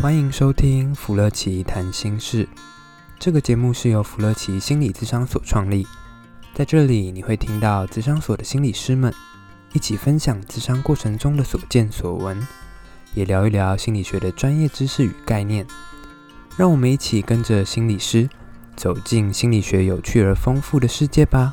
欢迎收听芙乐奇谈心事。这个节目是由芙乐奇心理咨商所创立，在这里你会听到咨商所的心理师们一起分享咨商过程中的所见所闻，也聊一聊心理学的专业知识与概念。让我们一起跟着心理师走进心理学有趣而丰富的世界吧。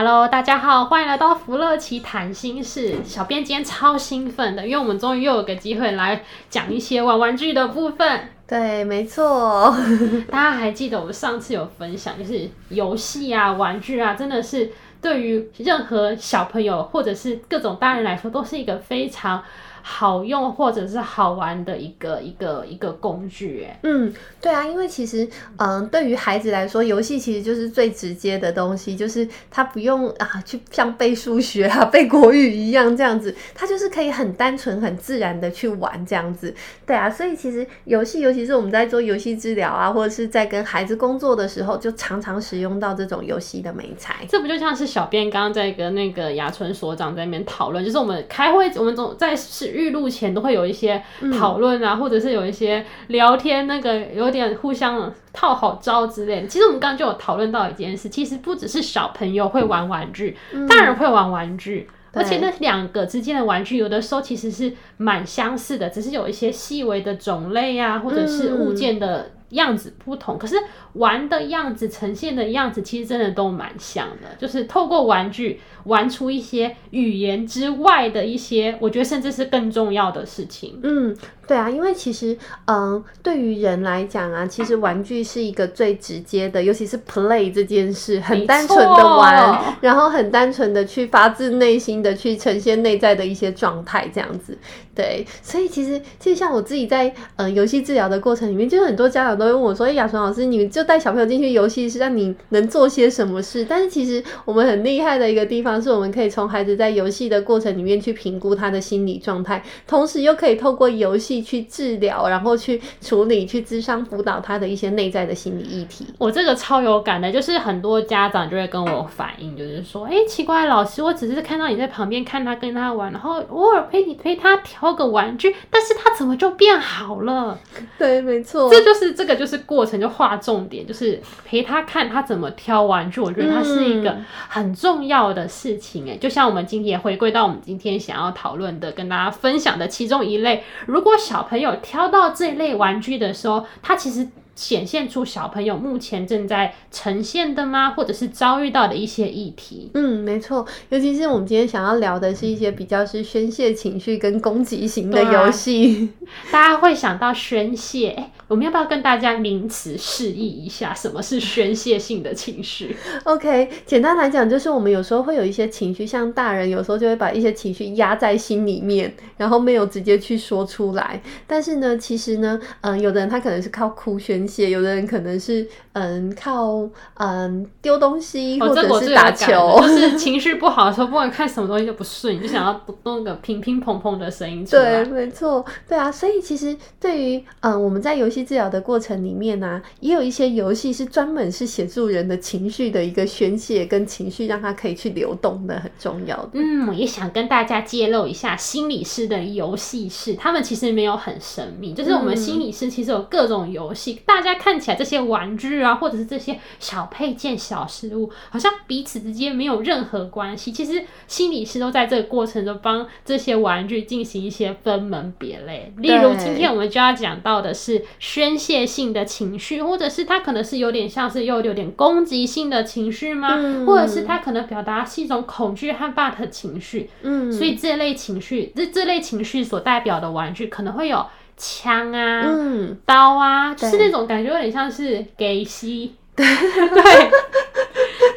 Hello，大家好，欢迎来到福乐奇谈心事。小编今天超兴奋的，因为我们终于又有个机会来讲一些玩玩具的部分。对，没错。大家还记得我们上次有分享，就是游戏啊、玩具啊，真的是对于任何小朋友或者是各种大人来说，都是一个非常。好用或者是好玩的一个一个一个工具，哎，嗯，对啊，因为其实，嗯，对于孩子来说，游戏其实就是最直接的东西，就是他不用啊去像背数学啊、背国语一样这样子，他就是可以很单纯、很自然的去玩这样子，对啊，所以其实游戏，尤其是我们在做游戏治疗啊，或者是在跟孩子工作的时候，就常常使用到这种游戏的美材。这不就像是小编刚刚在跟那个牙村所长在那边讨论，就是我们开会，我们总在是。预录前都会有一些讨论啊，嗯、或者是有一些聊天，那个有点互相套好招之类的。其实我们刚刚就有讨论到一件事，其实不只是小朋友会玩玩具，嗯、大人会玩玩具，嗯、而且那两个之间的玩具有的时候其实是蛮相似的，只是有一些细微的种类啊，或者是物件的样子不同，可是玩的样子、呈现的样子，其实真的都蛮像的，就是透过玩具。玩出一些语言之外的一些，我觉得甚至是更重要的事情。嗯，对啊，因为其实，嗯，对于人来讲啊，其实玩具是一个最直接的，尤其是 play 这件事，很单纯的玩，然后很单纯的去发自内心的去呈现内在的一些状态，这样子。对，所以其实，其实像我自己在嗯游戏治疗的过程里面，就很多家长都会问我说：“哎，亚纯老师，你就带小朋友进去游戏室，让你能做些什么事？”但是其实我们很厉害的一个地方。是我们可以从孩子在游戏的过程里面去评估他的心理状态，同时又可以透过游戏去治疗，然后去处理、去智商辅导他的一些内在的心理议题。我这个超有感的，就是很多家长就会跟我反映，就是说，哎，奇怪，老师，我只是看到你在旁边看他跟他玩，然后偶尔陪你陪他挑个玩具，但是他怎么就变好了？对，没错，这就是这个就是过程，就划重点，就是陪他看他怎么挑玩具。我觉得他是一个很重要的事。事情诶，就像我们今天回归到我们今天想要讨论的，跟大家分享的其中一类，如果小朋友挑到这类玩具的时候，他其实。显现出小朋友目前正在呈现的吗？或者是遭遇到的一些议题？嗯，没错，尤其是我们今天想要聊的是一些比较是宣泄情绪跟攻击型的游戏，啊，大家会想到宣泄，欸，我们要不要跟大家名词示意一下，什么是宣泄性的情绪？OK，简单来讲，就是我们有时候会有一些情绪，像大人有时候就会把一些情绪压在心里面，然后没有直接去说出来。但是呢，其实呢，嗯，有的人他可能是靠哭宣。有的人可能是嗯靠嗯丢东西或者是打球，哦、就是情绪不好的时候，不管看什么东西就不顺，你就想要弄个乒乒乓乓的声音出来。对，没错，对啊。所以其实对于嗯我们在游戏治疗的过程里面呢、啊，也有一些游戏是专门是协助人的情绪的一个宣泄跟情绪让它可以去流动的，很重要的。嗯，我也想跟大家揭露一下心理师的游戏室，他们其实没有很神秘，就是我们心理师其实有各种游戏，嗯、大家看起来这些玩具啊，或者是这些小配件、小事物，好像彼此之间没有任何关系。其实心理师都在这个过程中帮这些玩具进行一些分门别类。例如，今天我们就要讲到的是宣泄性的情绪，或者是它可能是有点像是又有点攻击性的情绪吗？嗯、或者是它可能表达是一种恐惧和怕的情绪。嗯，所以这类情绪，这这类情绪所代表的玩具可能会有。枪啊，嗯、刀啊，就是那种感觉有点像是给西，对，对，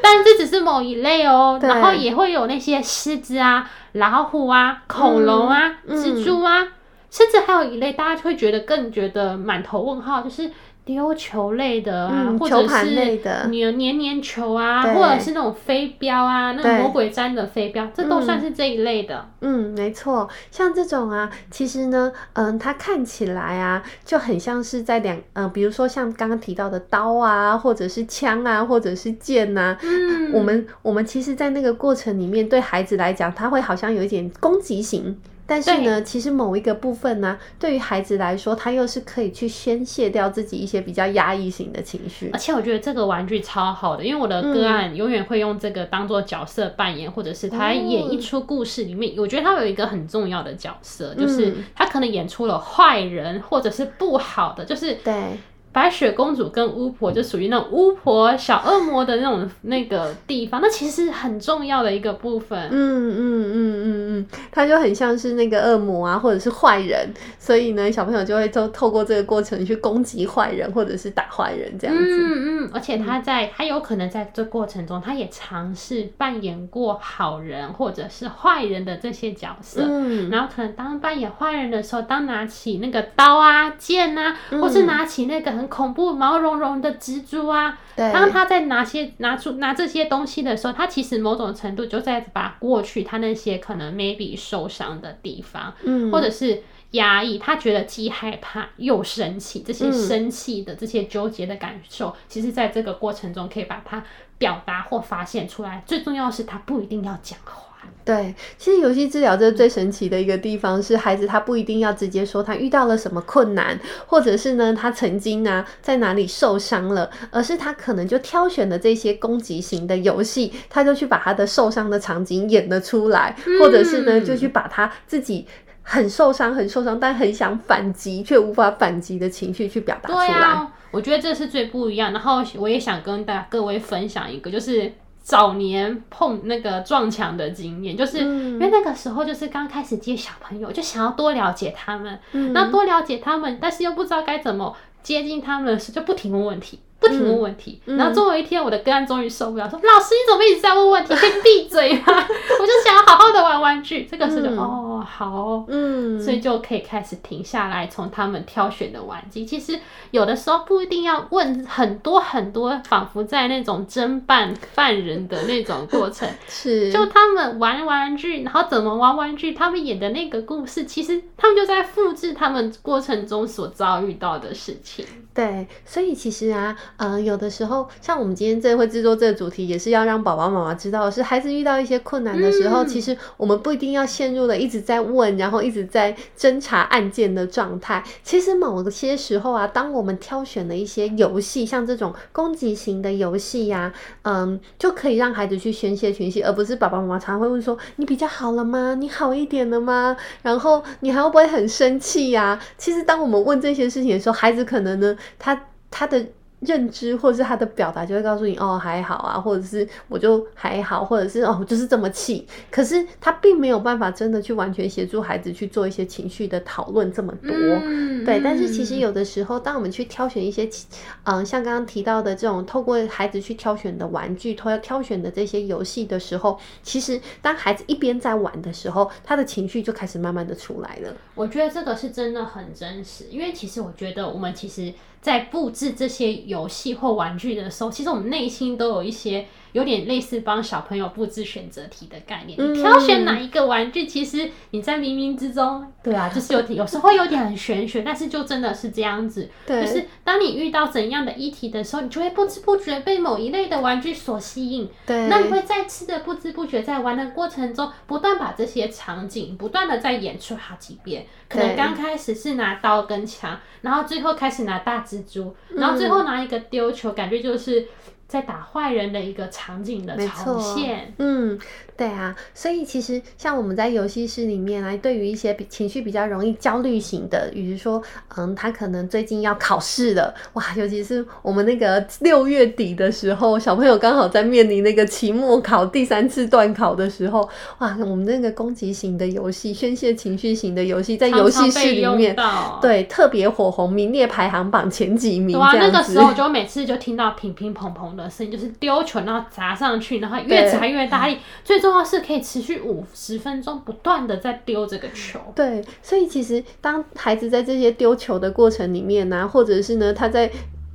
但这只是某一类哦。对。然后也会有那些狮子啊、老虎啊、恐龙啊、嗯、蜘蛛啊，嗯、甚至还有一类大家就会觉得更觉得满头问号，就是丢球类的啊，嗯、或者是黏黏黏球啊，或者是那种飞镖啊，那种魔鬼粘的飞镖，这都算是这一类的。嗯，没错，像这种啊，其实呢，嗯，它看起来啊，就很像是在两，嗯，比如说像刚刚提到的刀啊，或者是枪啊，或者是剑呐、啊。嗯，我们我们其实，在那个过程里面，对孩子来讲，他会好像有一点攻击性。但是呢，其实某一个部分呢、啊，对于孩子来说，他又是可以去宣泄掉自己一些比较压抑型的情绪。而且我觉得这个玩具超好的，因为我的个案永远会用这个当做角色扮演，嗯、或者是他演一出故事里面，我觉得他有一个很重要的角色，就是他可能演出了坏人或者是不好的，就是对。白雪公主跟巫婆就属于那种巫婆小恶魔的那种那个地方，那其实很重要的一个部分。嗯嗯嗯嗯嗯，它就很像是那个恶魔啊，或者是坏人，所以呢，小朋友就会透透过这个过程去攻击坏人，或者是打坏人这样子。嗯嗯，而且他在他有可能在这过程中，他也尝试扮演过好人或者是坏人的这些角色。嗯，然后可能当扮演坏人的时候，当拿起那个刀啊、剑啊，或是拿起那个。很恐怖毛茸茸的蜘蛛啊！对，当他在拿些拿出拿这些东西的时候，他其实某种程度就在把过去他那些可能 maybe 受伤的地方，嗯，或者是压抑，他觉得既害怕又生气，这些生气的这些纠结的感受，嗯，其实在这个过程中可以把它表达或发现出来。最重要的是，他不一定要讲话。对，其实游戏治疗这是最神奇的一个地方，是孩子他不一定要直接说他遇到了什么困难，或者是呢他曾经啊在哪里受伤了，而是他可能就挑选了这些攻击型的游戏，他就去把他的受伤的场景演了出来，或者是呢就去把他自己很受伤、很受伤，但很想反击却无法反击的情绪去表达出来。对啊，我觉得这是最不一样。然后我也想跟大家各位分享一个，就是。早年碰那个撞墙的经验，就是因为那个时候就是刚开始接小朋友，就想要多了解他们，那、嗯、多了解他们，但是又不知道该怎么接近他们的时候，就不停问问题。不停问问题，嗯、然后终有一天，我的个案终于受不了，说：“老师，你怎么一直在问问题？可以闭嘴吗？我就想要好好的玩玩具。”这个时候哦，好，嗯，所以就可以开始停下来，从他们挑选的玩具。其实有的时候不一定要问很多很多，仿佛在那种侦办犯人的那种过程。是，就他们玩玩具，然后怎么玩玩具，他们演的那个故事，其实他们就在复制他们过程中所遭遇到的事情。对，所以其实啊。嗯、呃，有的时候，像我们今天这会制作这个主题，也是要让宝宝妈妈知道是，孩子遇到一些困难的时候，嗯、其实我们不一定要陷入了一直在问，然后一直在侦查案件的状态。其实某些时候啊，当我们挑选了一些游戏，像这种攻击型的游戏呀，嗯，就可以让孩子去宣泄情绪，而不是爸爸妈妈常常会问说：“你比较好了吗？你好一点了吗？然后你还会不会很生气呀？”其实当我们问这些事情的时候，孩子可能呢，他他的。认知或者是他的表达就会告诉你哦，还好啊，或者是我就还好，或者是哦就是这么气，可是他并没有办法真的去完全协助孩子去做一些情绪的讨论这么多，嗯、对。但是其实有的时候，当我们去挑选一些，嗯、呃，像刚刚提到的这种透过孩子去挑选的玩具，挑挑选的这些游戏的时候，其实当孩子一边在玩的时候，他的情绪就开始慢慢的出来了。我觉得这个是真的很真实，因为其实我觉得我们其实。在布置这些游戏或玩具的时候，其实我们内心都有一些。有点类似帮小朋友布置选择题的概念，你挑选哪一个玩具，其实你在冥冥之中，对啊，就是有点，有时候会有点很玄学，但是就真的是这样子，对，就是当你遇到怎样的议题的时候，你就会不知不觉被某一类的玩具所吸引，对，那你会再次的不知不觉在玩的过程中，不断把这些场景不断的再演出好几遍，可能刚开始是拿刀跟枪，然后最后开始拿大蜘蛛，然后最后拿一个丢球，感觉就是。在打坏人的一个场景的重现，嗯，对啊，所以其实像我们在游戏室里面来，对于一些比情绪比较容易焦虑型的，比如说，嗯，他可能最近要考试了，哇，尤其是我们那个六月底的时候，小朋友刚好在面临那个期末考第三次段考的时候，哇，我们那个攻击型的游戏、宣泄情绪型的游戏，在游戏室里面，常常对，特别火红，名列排行榜前几名。哇，那个时候就每次就听到乒乒乓乓的。声音就是丢球，然后砸上去，然后越砸越大力。最重要是可以持续五十分钟，不断的在丢这个球。对，所以其实当孩子在这些丢球的过程里面呢、啊，或者是呢他在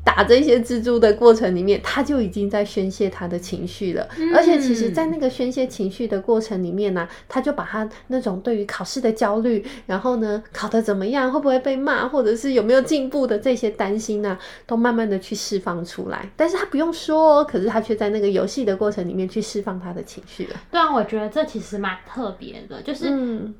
打这些蜘蛛的过程里面，他就已经在宣泄他的情绪了。嗯、而且，其实，在那个宣泄情绪的过程里面呢、啊，他就把他那种对于考试的焦虑，然后呢，考得怎么样，会不会被骂，或者是有没有进步的这些担心呢、啊，都慢慢的去释放出来。但是他不用说，可是他却在那个游戏的过程里面去释放他的情绪了。对啊，我觉得这其实蛮特别的，就是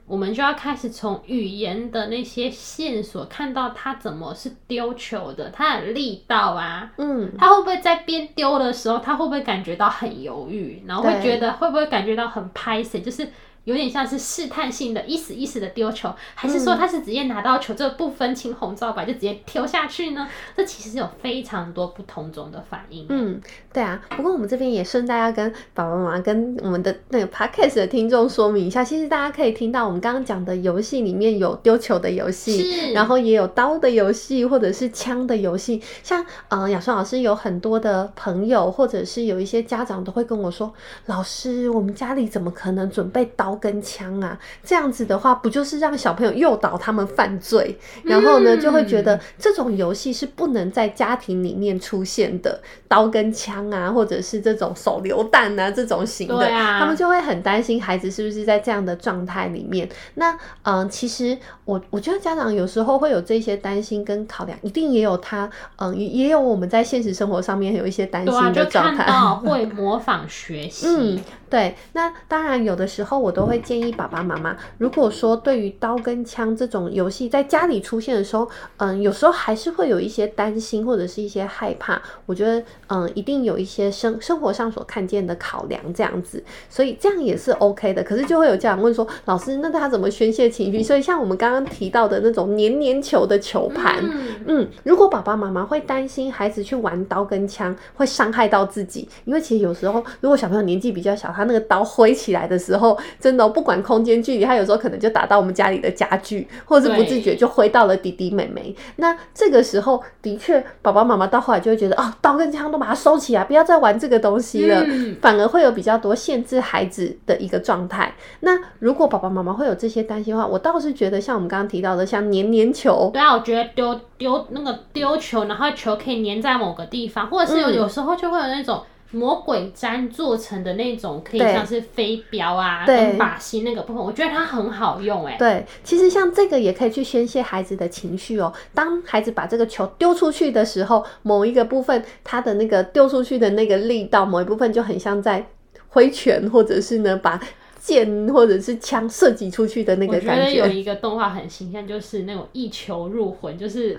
我们就要开始从语言的那些线索看到他怎么是丢球的，他的力道啊，嗯，他会不会在边丢的时候，他会不会感觉到很犹豫，然后会觉得会不会感觉到很拍谢，就是。有点像是试探性的，一时一时的丢球，还是说他是直接拿到球，这个不分青红皂白就直接丢下去呢？这其实有非常多不同种的反应。嗯，对啊。不过我们这边也顺带要跟爸爸妈妈跟我们的那个 podcast 的听众说明一下，其实大家可以听到我们刚刚讲的游戏里面有丢球的游戏，然后也有刀的游戏或者是枪的游戏。像呃雅霜老师有很多的朋友或者是有一些家长都会跟我说，老师，我们家里怎么可能准备刀跟枪啊，这样子的话，不就是让小朋友诱导他们犯罪？然后呢，就会觉得这种游戏是不能在家庭里面出现的，刀跟枪啊，或者是这种手榴弹啊这种型的，啊、他们就会很担心孩子是不是在这样的状态里面。那嗯、呃，其实我我觉得家长有时候会有这些担心跟考量，一定也有他嗯、呃，也有我们在现实生活上面有一些担心的状态。啊、会模仿学习。嗯对，那当然有的时候我都会建议爸爸妈妈，如果说对于刀跟枪这种游戏在家里出现的时候，嗯，有时候还是会有一些担心或者是一些害怕。我觉得，嗯，一定有一些生生活上所看见的考量这样子，所以这样也是 OK 的。可是就会有家长问说，老师，那他怎么宣泄情绪？所以像我们刚刚提到的那种黏黏球的球盘，嗯，如果爸爸妈妈会担心孩子去玩刀跟枪会伤害到自己，因为其实有时候如果小朋友年纪比较小，他那个刀挥起来的时候，真的、哦、不管空间距离，他有时候可能就打到我们家里的家具，或者是不自觉就挥到了弟弟妹妹。那这个时候，的确，爸爸妈妈到后来就会觉得，哦，刀跟枪都把它收起来，不要再玩这个东西了，嗯、反而会有比较多限制孩子的一个状态。那如果爸爸妈妈会有这些担心的话，我倒是觉得像我们刚刚提到的，像黏黏球，对啊，我觉得丢丢那个丢球，然后球可以粘在某个地方，或者是有有时候就会有那种。魔鬼毡做成的那种，可以像是飞镖啊，跟靶心那个部分，我觉得它很好用哎。对，其实像这个也可以去宣泄孩子的情绪哦。当孩子把这个球丢出去的时候，某一个部分，他的那个丢出去的那个力道，某一部分就很像在挥拳，或者是呢把。箭或者是枪射击出去的那个感觉，我觉得有一个动画很形象，就是那种一球入魂，就是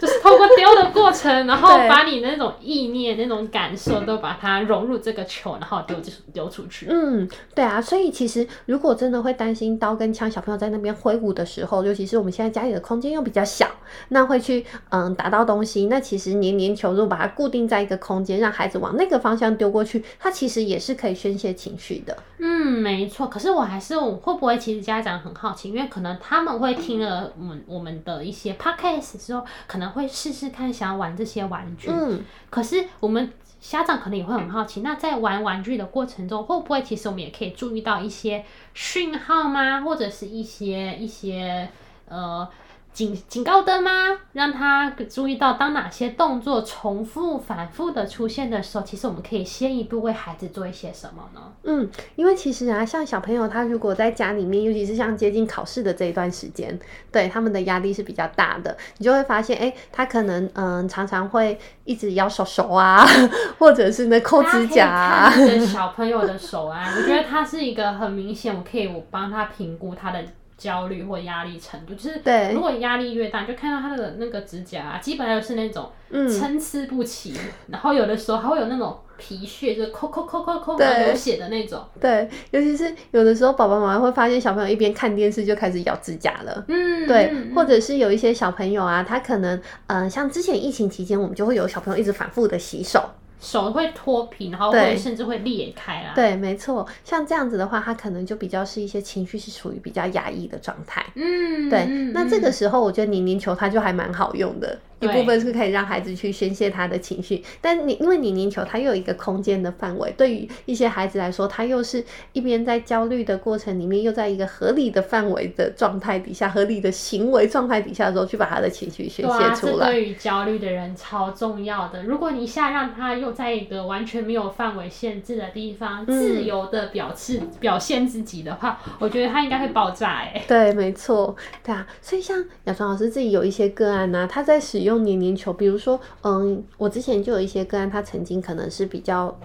就是透过丢的过程，然后把你那种意念、那种感受都把它融入这个球，然后丢丢出去。嗯，对啊，所以其实如果真的会担心刀跟枪，小朋友在那边挥舞的时候，尤其是我们现在家里的空间又比较小，那会去嗯打到东西，那其实黏黏球如果把它固定在一个空间，让孩子往那个方向丢过去，它其实也是可以宣泄情绪的。嗯，没错。可是我还是我会不会其实家长很好奇，因为可能他们会听了我们我们的一些 podcast 之后，可能会试试看想要玩这些玩具。嗯，可是我们家长可能也会很好奇，那在玩玩具的过程中，会不会其实我们也可以注意到一些讯号吗？或者是一些一些呃。警警告灯吗？让他注意到，当哪些动作重复、反复的出现的时候，其实我们可以先一步为孩子做一些什么呢？嗯，因为其实啊，像小朋友他如果在家里面，尤其是像接近考试的这一段时间，对他们的压力是比较大的，你就会发现，哎、欸，他可能嗯常常会一直咬手手啊，或者是呢抠指甲啊。小朋友的手啊，我觉得他是一个很明显，我可以我帮他评估他的。焦虑或压力程度，就是对如果压力越大，就看到他的那个指甲啊，基本上是那种参差不齐，嗯、然后有的时候还会有那种皮屑，就是抠抠抠抠抠流血的那种。对，尤其是有的时候，爸爸妈妈会发现小朋友一边看电视就开始咬指甲了。嗯，对，或者是有一些小朋友啊，他可能，嗯、呃，像之前疫情期间，我们就会有小朋友一直反复的洗手。手会脱皮，然后会甚至会裂开啦。对，没错，像这样子的话，他可能就比较是一些情绪是处于比较压抑的状态。嗯，对。那这个时候，我觉得黏黏球它就还蛮好用的。一部分是可以让孩子去宣泄他的情绪。但你因为黏黏球它又有一个空间的范围，对于一些孩子来说，他又是一边在焦虑的过程里面，又在一个合理的范围的状态底下，合理的行为状态底下的时候，去把他的情绪宣泄出来。对啊，对于焦虑的人超重要的。如果你一下让他又在一个完全没有范围限制的地方，嗯、自由的表示表现自己的话，我觉得他应该会爆炸哎。对，没错，对啊。所以像雅川老师自己有一些个案呢、啊，他在使用用黏黏球，比如说，嗯，我之前就有一些个案，他曾经可能是比较。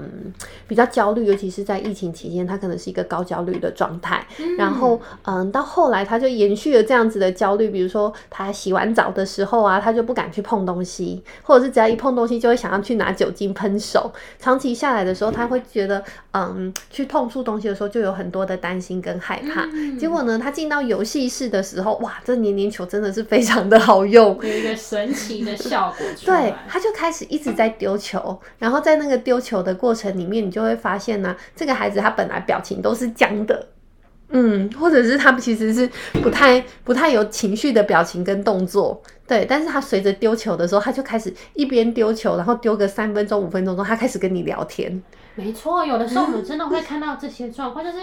嗯，比较焦虑，尤其是在疫情期间，他可能是一个高焦虑的状态。嗯、然后，嗯，到后来他就延续了这样子的焦虑，比如说他洗完澡的时候啊，他就不敢去碰东西，或者是只要一碰东西就会想要去拿酒精喷手。长期下来的时候，他会觉得，嗯，去碰触东西的时候就有很多的担心跟害怕。嗯、结果呢，他进到游戏室的时候，哇，这黏黏球真的是非常的好用，有一个神奇的效果。对，他就开始一直在丢球，然后在那个丢球的过程里面，你就会发现呢、这个孩子他本来表情都是僵的，嗯，或者是他们其实是不太不太有情绪的表情跟动作，对，但是他随着丢球的时候，他就开始一边丢球，然后丢个三分钟五分钟钟，他开始跟你聊天。没错，有的时候我们真的会看到这些状况，就是。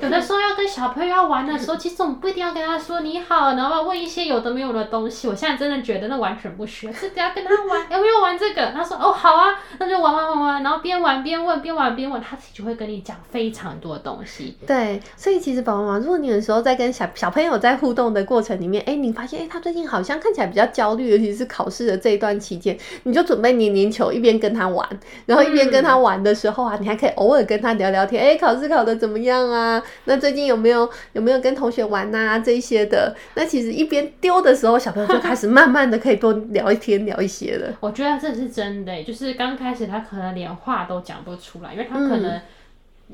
有的时候要跟小朋友要玩的时候，其实我们不一定要跟他说你好，然后问一些有的没有的东西。我现在真的觉得那完全不需要，是只要跟他玩，有没有玩这个？他说哦好啊，那就玩玩玩玩，然后边玩边问，边玩边问，他自己就会跟你讲非常多东西。对，所以其实宝宝妈，如果你有时候在跟小小朋友在互动的过程里面，哎，你发现哎他最近好像看起来比较焦虑，尤其是考试的这一段期间，你就准备黏黏球，一边跟他玩，然后一边跟他玩的时候啊，嗯、你还可以偶尔跟他聊聊天，哎，考试考的怎么样啊？那最近有没有有没有跟同学玩呐、啊？这一些的，那其实一边丢的时候，小朋友就开始慢慢的可以多聊一天，聊一些了。我觉得这是真的，就是刚开始他可能连话都讲不出来，因为他可能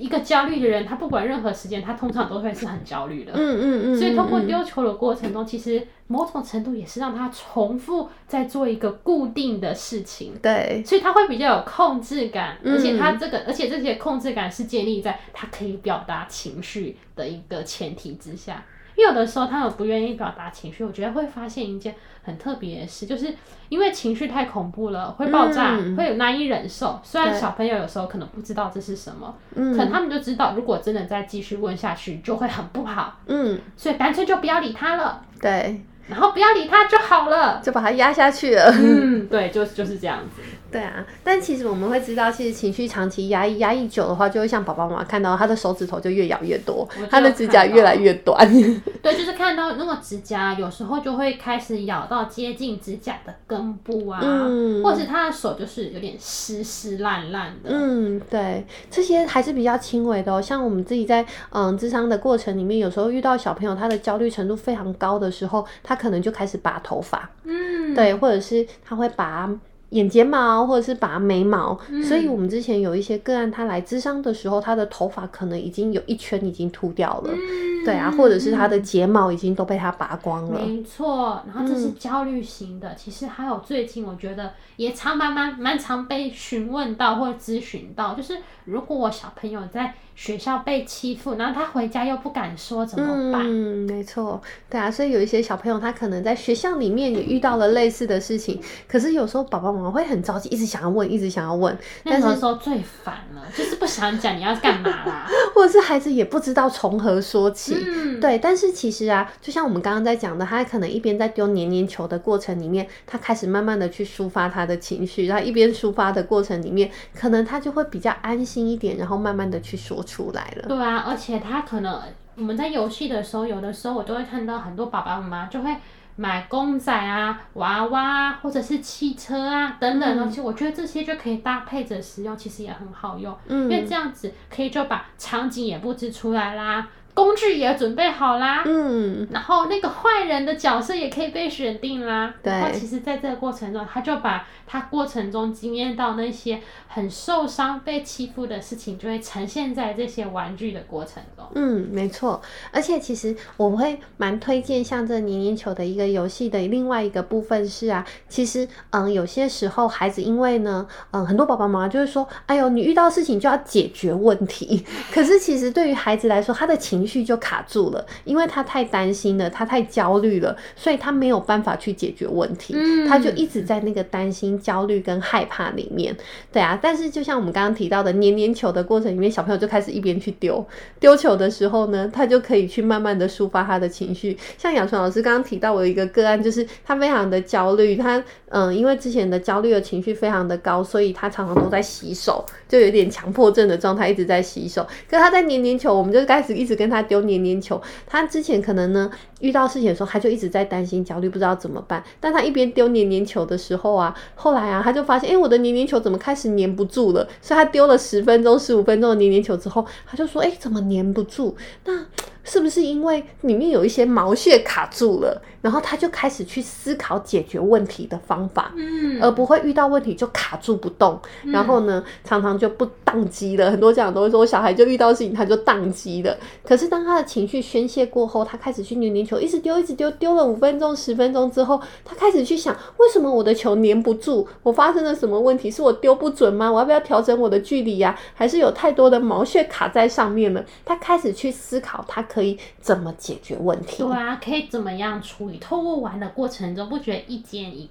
一个焦虑的人，他不管任何时间，他通常都会是很焦虑的。嗯嗯嗯，嗯。所以通过丢球的过程中，其实。某种程度也是让他重复在做一个固定的事情，对，所以他会比较有控制感，嗯、而且他这个，而且这些控制感是建立在他可以表达情绪的一个前提之下。因为有的时候他们不愿意表达情绪，我觉得会发现一件很特别的事，就是因为情绪太恐怖了，会爆炸，嗯、会有难以忍受。虽然小朋友有时候可能不知道这是什么，可能他们就知道，如果真的再继续问下去，就会很不好。嗯，所以干脆就不要理他了。对。然后不要理他就好了，就把他压下去了。嗯，对，就就是这样子。对啊，但其实我们会知道，其实情绪长期压抑、压抑久的话，就会像宝宝妈妈看到他的手指头就越咬越多，他的指甲越来越短。对，就是看到那个指甲，有时候就会开始咬到接近指甲的根部啊，嗯、或者是他的手就是有点湿湿烂烂的。嗯，对，这些还是比较轻微的哦。像我们自己在嗯智商的过程里面，有时候遇到小朋友他的焦虑程度非常高的时候，他可能就开始拔头发。嗯，对，或者是他会拔。眼睫毛或者是拔眉毛，嗯、所以我们之前有一些个案，他来咨商的时候，他的头发可能已经有一圈已经秃掉了，嗯、对啊，或者是他的睫毛已经都被他拔光了。没错，然后这是焦虑型的。嗯、其实还有最近我觉得也常蛮蛮蛮常被询问到或者咨询到，就是如果我小朋友在学校被欺负，然后他回家又不敢说怎么办？嗯，没错，对啊，所以有一些小朋友他可能在学校里面也遇到了类似的事情，可是有时候爸爸妈妈会很着急，一直想要问，一直想要问。那时候最烦了，就是不想讲你要干嘛啦，或者是孩子也不知道从何说起。嗯，对，但是其实啊，就像我们刚刚在讲的，他可能一边在丢黏黏球的过程里面，他开始慢慢的去抒发他的情绪，然后一边抒发的过程里面，可能他就会比较安心一点，然后慢慢的去说出来了。对啊，而且他可能我们在游戏的时候，有的时候我都会看到很多爸爸妈妈就会买公仔啊、娃娃啊，或者是汽车啊等等东西。嗯、我觉得这些就可以搭配着使用，其实也很好用。嗯，因为这样子可以就把场景也布置出来啦。工具也准备好啦，嗯，然后那个坏人的角色也可以被选定啦。对，那其实在这个过程中，他就把他过程中经验到那些很受伤、被欺负的事情，就会呈现在这些玩具的过程中。嗯，没错。而且其实我会蛮推荐像这黏黏球的一个游戏的另外一个部分是啊，其实嗯，有些时候孩子因为呢，嗯，很多爸爸妈妈就是说，哎呦，你遇到事情就要解决问题。可是其实对于孩子来说，他的情情绪就卡住了，因为他太担心了，他太焦虑了，所以他没有办法去解决问题，嗯，他就一直在那个担心、焦虑跟害怕里面。对啊，但是就像我们刚刚提到的，黏黏球的过程里面，小朋友就开始一边去丢丢球的时候呢，他就可以去慢慢的抒发他的情绪。像雅纯老师刚刚提到，我有一个个案，就是他非常的焦虑，他嗯，因为之前的焦虑的情绪非常的高，所以他常常都在洗手，就有点强迫症的状态，一直在洗手。可他在黏黏球，我们就开始一直跟他丢黏黏球。他之前可能呢遇到事情的时候，他就一直在担心、焦虑，不知道怎么办。但他一边丢黏黏球的时候啊，后来啊，他就发现，哎、我的黏黏球怎么开始黏不住了？所以他丢了十分钟、十五分钟的黏黏球之后，他就说，哎、怎么黏不住？那是不是因为里面有一些毛屑卡住了？然后他就开始去思考解决问题的方法，嗯，而不会遇到问题就卡住不动，嗯、然后呢，常常就不宕机了。很多家长都会说，我小孩就遇到事情他就宕机了。可是当他的情绪宣泄过后，他开始去黏黏球，一直丢，一直丢，丢了五分钟、十分钟之后，他开始去想，为什么我的球粘不住？我发生了什么问题？是我丢不准吗？我要不要调整我的距离呀、啊？还是有太多的毛屑卡在上面了？他开始去思考，他可以怎么解决问题？对啊，可以怎么样处理？你透过玩的过程中，不觉得一间一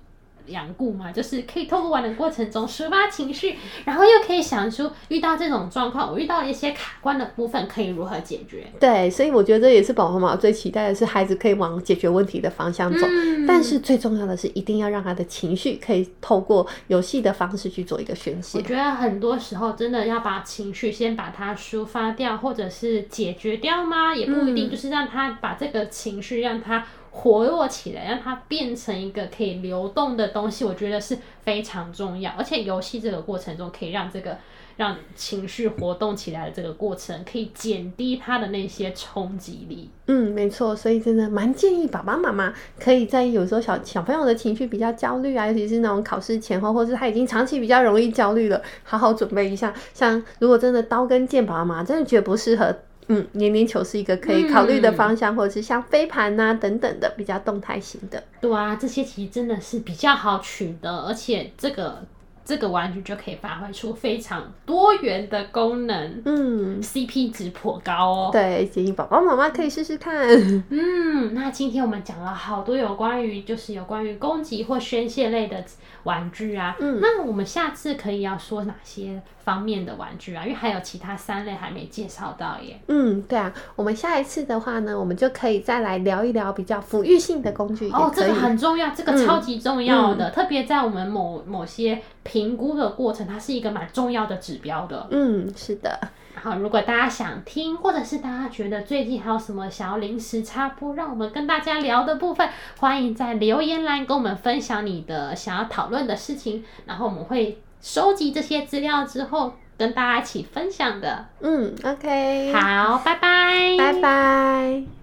两顾嘛？就是可以透过玩的过程中抒发情绪，然后又可以想出遇到这种状况，我遇到一些卡关的部分可以如何解决？对，所以我觉得这也是宝宝妈妈最期待的是孩子可以往解决问题的方向走。嗯、但是最重要的是，一定要让他的情绪可以透过游戏的方式去做一个宣泄。我觉得很多时候真的要把情绪先把它抒发掉，或者是解决掉吗？也不一定，就是让他把这个情绪让他。活络起来，让它变成一个可以流动的东西，我觉得是非常重要。而且游戏这个过程中，可以让这个让情绪活动起来的这个过程，可以减低它的那些冲击力。嗯，没错。所以真的蛮建议爸爸妈妈可以在有时候小小朋友的情绪比较焦虑啊，尤其是那种考试前后，或是他已经长期比较容易焦虑了，好好准备一下。像如果真的刀跟剑，爸爸妈妈真的觉得不适合。嗯，年龄球是一个可以考虑的方向，嗯、或者是像飞盘呐、啊、等等的比较动态型的。对啊，这些其实真的是比较好取的，而且这个。这个玩具就可以发挥出非常多元的功能，嗯，CP 值颇高哦。对，建议宝宝妈妈可以试试看。嗯，那今天我们讲了好多有关于，就是有关于攻击或宣泄类的玩具啊。嗯，那我们下次可以要说哪些方面的玩具啊？因为还有其他三类还没介绍到耶。嗯，对啊，我们下一次的话呢，我们就可以再来聊一聊比较抚育性的工具。哦，这个很重要，这个超级重要的，嗯嗯、特别在我们某某些。评估的过程，它是一个蛮重要的指标的。嗯，是的。好，如果大家想听，或者是大家觉得最近还有什么想要临时插播，让我们跟大家聊的部分，欢迎在留言栏跟我们分享你的想要讨论的事情，然后我们会收集这些资料之后跟大家一起分享的。嗯，OK。好，拜拜，拜拜。